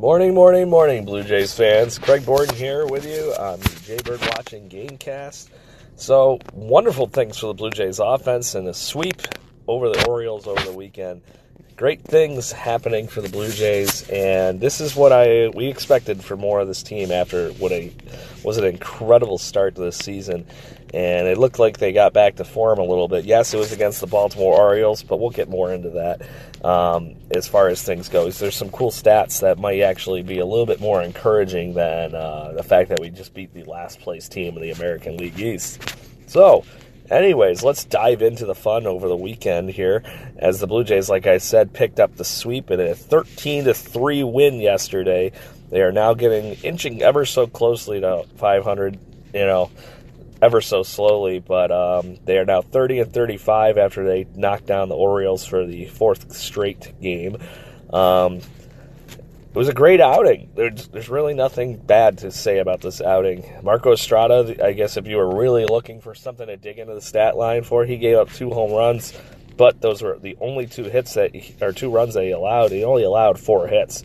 Morning, morning, morning, Blue Jays fans. Craig Borden here with you on the Jaybird Watching Gamecast. So, wonderful things for the Blue Jays offense and a sweep over the Orioles over the weekend. Great things happening for the Blue Jays, and this is what I we expected for more of this team after what a was an incredible start to this season. And it looked like they got back to form a little bit. Yes, it was against the Baltimore Orioles, but we'll get more into that um, as far as things goes. There's some cool stats that might actually be a little bit more encouraging than uh, the fact that we just beat the last place team in the American League East. So, anyways, let's dive into the fun over the weekend here as the Blue Jays, like I said, picked up the sweep in a 13 to 3 win yesterday. They are now getting inching ever so closely to 500, you know, ever so slowly, but um, they are now 30 and 35 after they knocked down the Orioles for the fourth straight game. Um, it was a great outing. There's, there's really nothing bad to say about this outing. Marco Estrada, I guess if you were really looking for something to dig into the stat line for, he gave up two home runs, but those were the only two hits that, he, or two runs that he allowed. He only allowed four hits.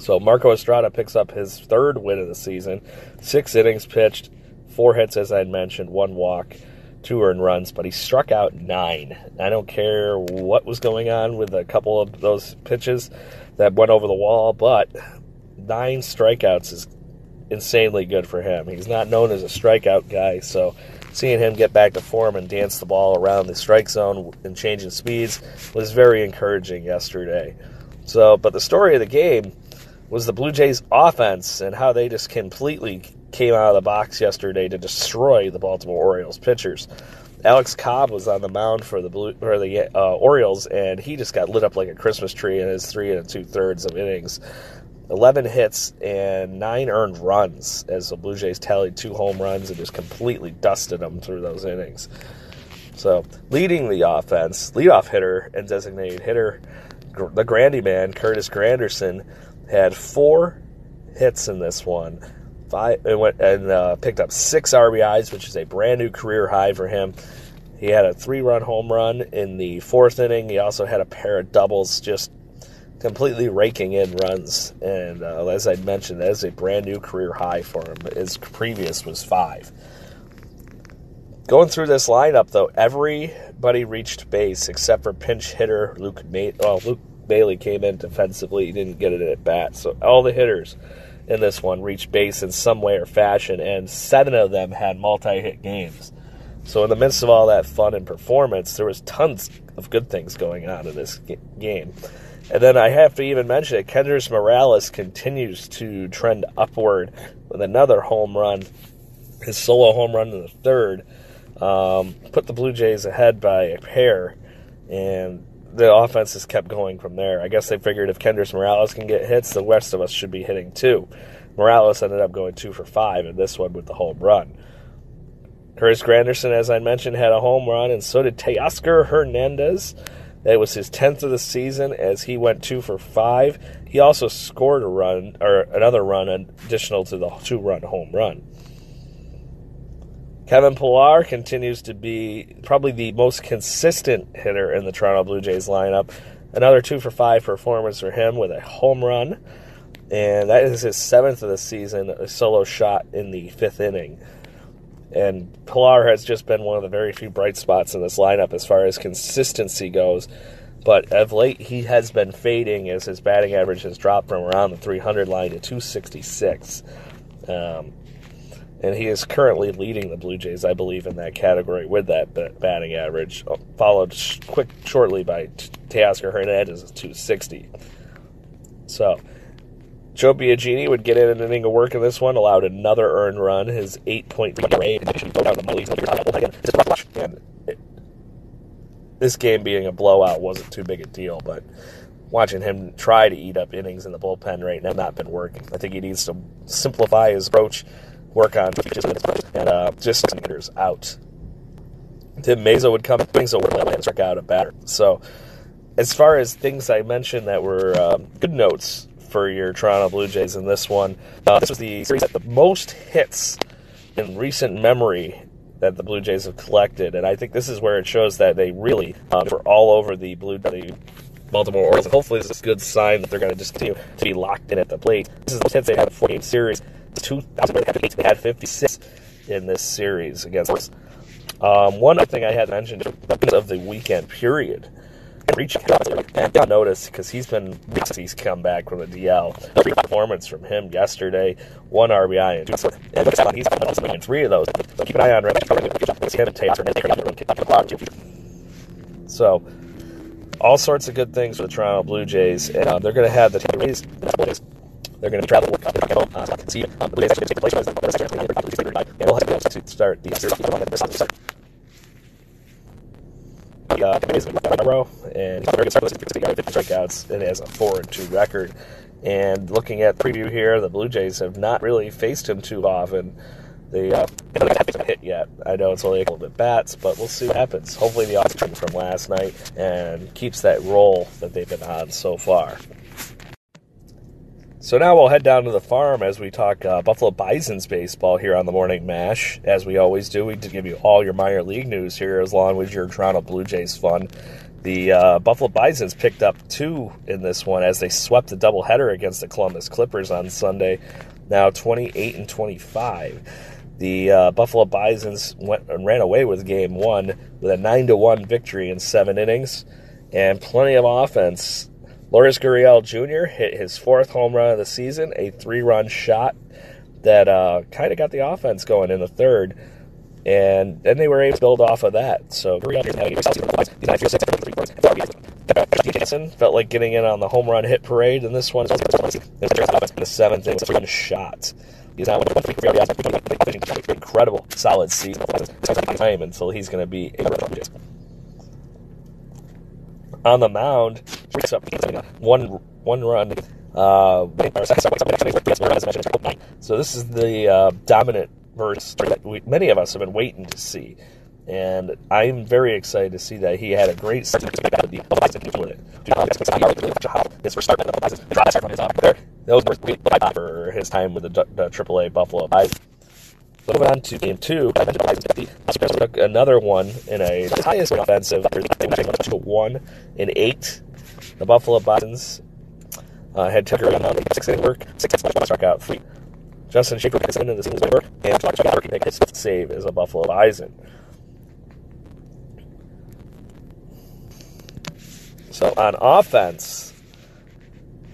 So Marco Estrada picks up his third win of the season, six innings pitched, four hits, as I had mentioned, one walk, two earned runs, but he struck out nine. I don't care what was going on with a couple of those pitches that went over the wall, but nine strikeouts is insanely good for him. He's not known as a strikeout guy, so seeing him get back to form and dance the ball around the strike zone and changing speeds was very encouraging yesterday. So, but the story of the game was the Blue Jays offense and how they just completely came out of the box yesterday to destroy the Baltimore Orioles pitchers. Alex Cobb was on the mound for the Blue or the uh, Orioles, and he just got lit up like a Christmas tree in his three and two thirds of innings. 11 hits and nine earned runs as the Blue Jays tallied two home runs and just completely dusted them through those innings. So, leading the offense, leadoff hitter and designated hitter, the Grandy man, Curtis Granderson, had four hits in this one five and went and uh, picked up six RBIs, which is a brand new career high for him. He had a three-run home run in the fourth inning. He also had a pair of doubles, just completely raking in runs. And uh, as I mentioned, that is a brand new career high for him. His previous was five. Going through this lineup, though, everybody reached base except for pinch hitter Luke. May- well, Luke Maile came in defensively; he didn't get it at bat. So all the hitters in this one reached base in some way or fashion, and seven of them had multi-hit games. So in the midst of all that fun and performance, there was tons of good things going on in this game. And then I have to even mention it, Kendrys Morales continues to trend upward with another home run, his solo home run in the third, um, put the Blue Jays ahead by a pair, and the offense has kept going from there. I guess they figured if Kendrys Morales can get hits, the rest of us should be hitting too. Morales ended up going two for five in this one with the home run. Chris Granderson, as I mentioned, had a home run, and so did Teoscar Hernandez. That was his 10th of the season as he went two for five. He also scored a run, or another run additional to the two run home run. Kevin Pillar continues to be probably the most consistent hitter in the Toronto Blue Jays lineup. Another two for five performance for him with a home run. And that is his seventh of the season, a solo shot in the fifth inning. And Pillar has just been one of the very few bright spots in this lineup as far as consistency goes. But of late, he has been fading as his batting average has dropped from around the 300 line to 266. Um, and he is currently leading the Blue Jays, I believe, in that category with that batting average, uh, followed quick shortly by Teoscar Hernandez at 260. So, Joe Biagini would get in an inning of work in this one, allowed another earned run, his 8.3 rate, and this game being a blowout wasn't too big a deal, but watching him try to eat up innings in the bullpen right now not been working. I think he needs to simplify his approach, work on and uh, just hitters out. Tim Mayza would come things over and strike out a batter. So, as far as things I mentioned that were um, good notes for your Toronto Blue Jays in this one, uh, this was the series that the most hits in recent memory that the Blue Jays have collected, and I think this is where it shows that they really um, were all over the Blue the Baltimore Orioles. Hopefully, this is a good sign that they're going to just continue to be locked in at the plate. This is the hits they in a four-game series. 2008, they had 56 in this series against. Um, one other thing I had mentioned of the weekend period reach and got notice because he's been he's come back from the DL. A performance from him yesterday, one RBI and two. He's in three of those. So keep an eye on him So, all sorts of good things for the Toronto Blue Jays, and uh, they're going to have the. They're going to travel uh, see um, the Blue Jays take place and to start the series uh, is in a row, and he's very good start. He's got 50 strikeouts and has a four and two record. And looking at the preview here, the Blue Jays have not really faced him too often. They uh, haven't hit yet. I know it's only a couple of bats, but we'll see what happens. Hopefully, the offense from last night and keeps that roll that they've been on so far. So now we'll head down to the farm as we talk uh, Buffalo Bison's baseball here on the Morning Mash. As we always do, we give you all your minor league news here as long as your Toronto Blue Jays fun. The uh, Buffalo Bisons picked up two in this one as they swept the doubleheader against the Columbus Clippers on Sunday, now 28 and 25. The uh, Buffalo Bisons went and ran away with game one with a 9 to 1 victory in seven innings and plenty of offense Lourdes Gurriel Jr. hit his fourth home run of the season, a three run shot that uh, kind of got the offense going in the third. And then they were able to build off of that. So Jansen felt like getting in on the home run hit parade, and this one the seventh inning, one shot. He's incredible, solid season. Time until he's going to be on the mound, one one run. Uh, so this is the uh, dominant verse that we, many of us have been waiting to see. And I'm very excited to see that he had a great start for his time with the, the AAA Buffalo Moving on to game two, another one in a highest offensive one in eight. The Buffalo Bisons uh, had Tucker on the six inning work, six struck out three. Justin Shafer picks into the singles work, and Chuck make his save as a Buffalo Bison. So on offense,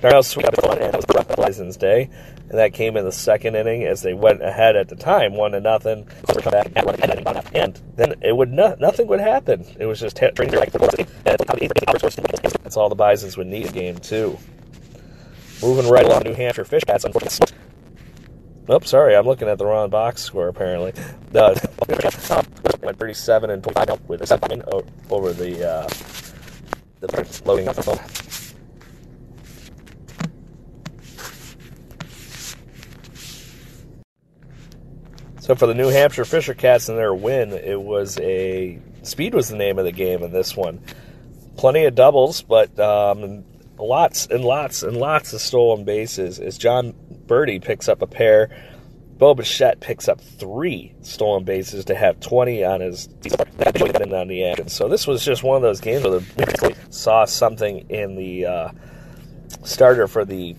Darnell Sweet was Bison's day and that came in the second inning as they went ahead at the time, one to nothing. And then it would no, nothing would happen. It was just That's all the Bisons would need in game two. Moving right along, New Hampshire Fisher Cats. Unfortunately, Oops, sorry, I'm looking at the wrong box score. Apparently, the went 37 and 25 with a seven over the uh, the loading up the phone. So for the New Hampshire Fisher Cats and their win, it was a speed was the name of the game in this one. Plenty of doubles, but um, lots and lots and lots of stolen bases. As Jon Berti picks up a pair, Bo Bichette picks up three stolen bases to have 20 on his on the action. So this was just one of those games where they saw something in the uh, starter for the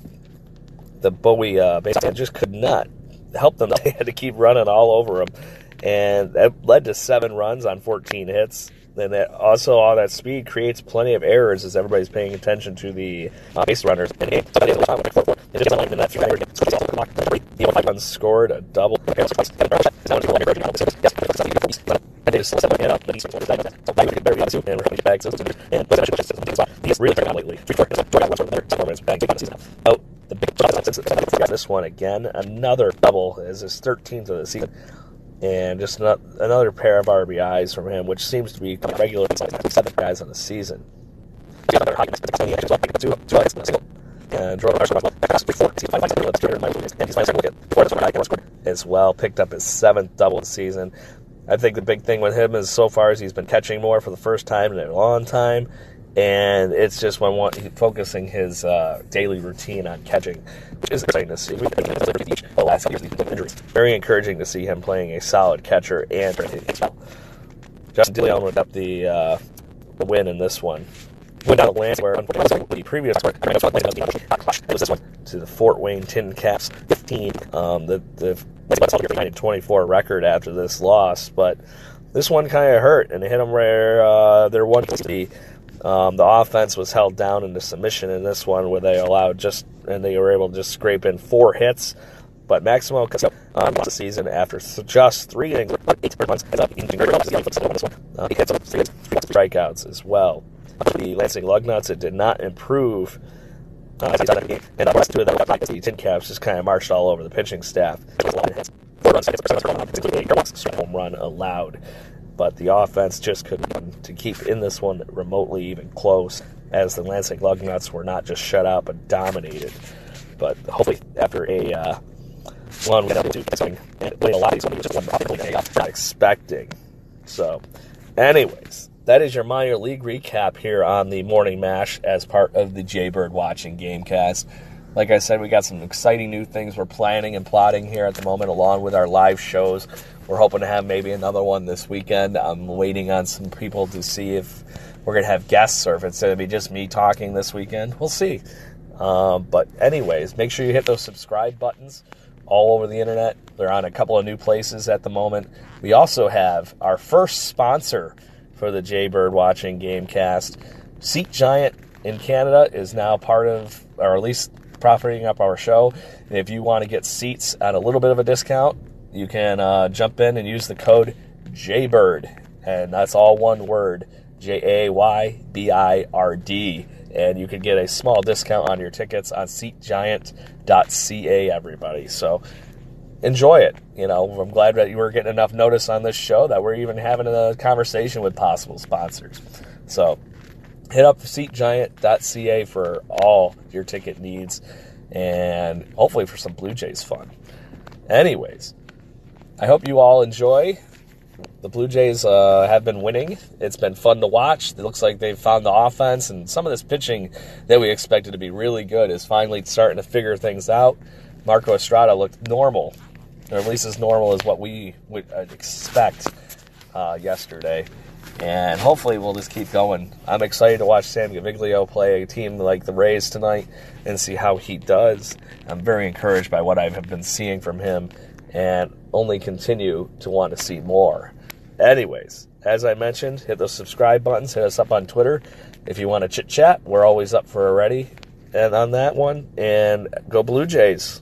the Bowie uh, base and just could not help them. They had to keep running all over them, and that led to seven runs on 14 hits. And that also all that speed creates plenty of errors as everybody's paying attention to the uh, base runners. And five runs scored, a double. And they just set it up. He's very and we're coming back. And he's really turned out lately. Three four performance back to season. Oh, the big This one again. Another double is his 13th of the season. And just another pair of RBIs from him, which seems to be regular seven guys on the season. And as well, picked up his seventh double the season. I think the big thing with him is so far as he's been catching more for the first time in a long time, and it's just when one, focusing his uh, daily routine on catching, which is exciting to see. The last years, injuries. Very encouraging to see him playing a solid catcher and Justin DeLeon went up the, uh, win in this one. Went down the land where unfortunately the previous one was this one to the Fort Wayne Tin Caps 15. Um, the the 24 record after this loss, but this one kind of hurt and it hit them where uh, they're one. Um, the offense was held down into submission in this one, where they allowed just and they were able to just scrape in four hits. But Maximo um, lost the season after just three innings, eight runs, uh, he hit some strikeouts as well. The Lansing Lugnuts, it did not improve uh, and the rest two of them, the Tin Caps just kind of marched all over the pitching staff. Home run allowed but the offense just couldn't to keep in this one remotely even close as the Lansing Lugnuts were not just shut out but dominated. But hopefully, after a uh, one went up to and a lot of these just one not expecting. So, anyways, that is your minor league recap here on the Morning Mash as part of the Jaybird Watching Gamecast. Like I said, we got some exciting new things we're planning and plotting here at the moment, along with our live shows. We're hoping to have maybe another one this weekend. I'm waiting on some people to see if we're going to have guests or if it's going to be just me talking this weekend. We'll see. Um, but, anyways, make sure you hit those subscribe buttons all over the internet. They're on a couple of new places at the moment. We also have our first sponsor for the Jaybird Watching Gamecast. Seat Giant in Canada is now part of, or at least profiting up our show. And if you want to get seats at a little bit of a discount, you can uh, jump in and use the code JAYBIRD, and that's all one word J A Y B I R D. And you can get a small discount on your tickets on seatgiant.ca, everybody. So enjoy it. You know, I'm glad that you were getting enough notice on this show that we're even having a conversation with possible sponsors. So hit up seatgiant.ca for all your ticket needs and hopefully for some Blue Jays fun. Anyways, I hope you all enjoy. The Blue Jays uh, have been winning. It's been fun to watch. It looks like they've found the offense, and some of this pitching that we expected to be really good is finally starting to figure things out. Marco Estrada looked normal, or at least as normal as what we would uh, expect uh, yesterday. And hopefully we'll just keep going. I'm excited to watch Sam Gaviglio play a team like the Rays tonight and see how he does. I'm very encouraged by what I've been seeing from him and only continue to want to see more. Anyways, as I mentioned, hit those subscribe buttons, hit us up on Twitter. If you want to chit chat, we're always up for a ready and on that one. And go Blue Jays.